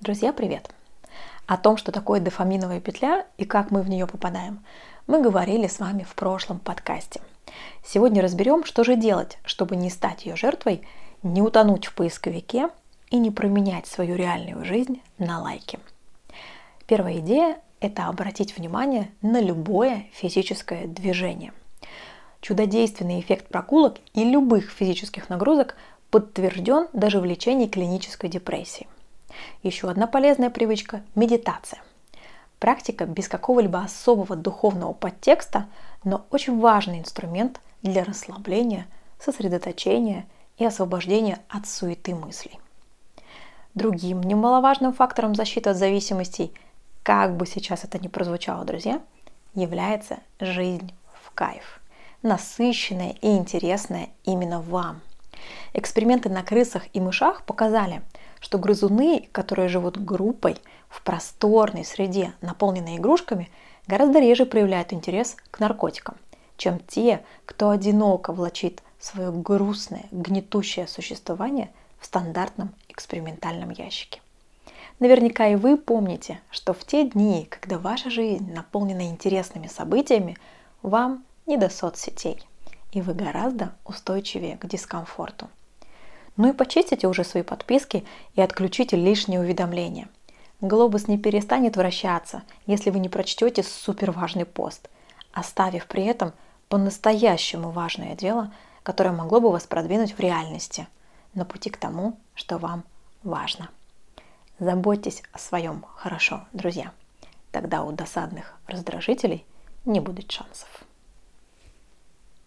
Друзья, привет! О том, что такое дофаминовая петля и как мы в нее попадаем, мы говорили с вами в прошлом подкасте. Сегодня разберем, что же делать, чтобы не стать ее жертвой, не утонуть в поисковике и не променять свою реальную жизнь на лайки. Первая идея – это обратить внимание на любое физическое движение. Чудодейственный эффект прогулок и любых физических нагрузок подтвержден даже в лечении клинической депрессии – еще одна полезная привычка – медитация. Практика без какого-либо особого духовного подтекста, но очень важный инструмент для расслабления, сосредоточения и освобождения от суеты мыслей. Другим немаловажным фактором защиты от зависимостей, как бы сейчас это ни прозвучало, друзья, является жизнь в кайф, насыщенная и интересная именно вам. Эксперименты на крысах и мышах показали – что грызуны, которые живут группой в просторной среде, наполненной игрушками, гораздо реже проявляют интерес к наркотикам, чем те, кто одиноко влачит свое грустное, гнетущее существование в стандартном экспериментальном ящике. Наверняка и вы помните, что в те дни, когда ваша жизнь наполнена интересными событиями, вам не до соцсетей, и вы гораздо устойчивее к дискомфорту – ну и почистите уже свои подписки и отключите лишние уведомления. Глобус не перестанет вращаться, если вы не прочтете супер важный пост, оставив при этом по-настоящему важное дело, которое могло бы вас продвинуть в реальности, на пути к тому, что вам важно. Заботьтесь о своем хорошо, друзья. Тогда у досадных раздражителей не будет шансов.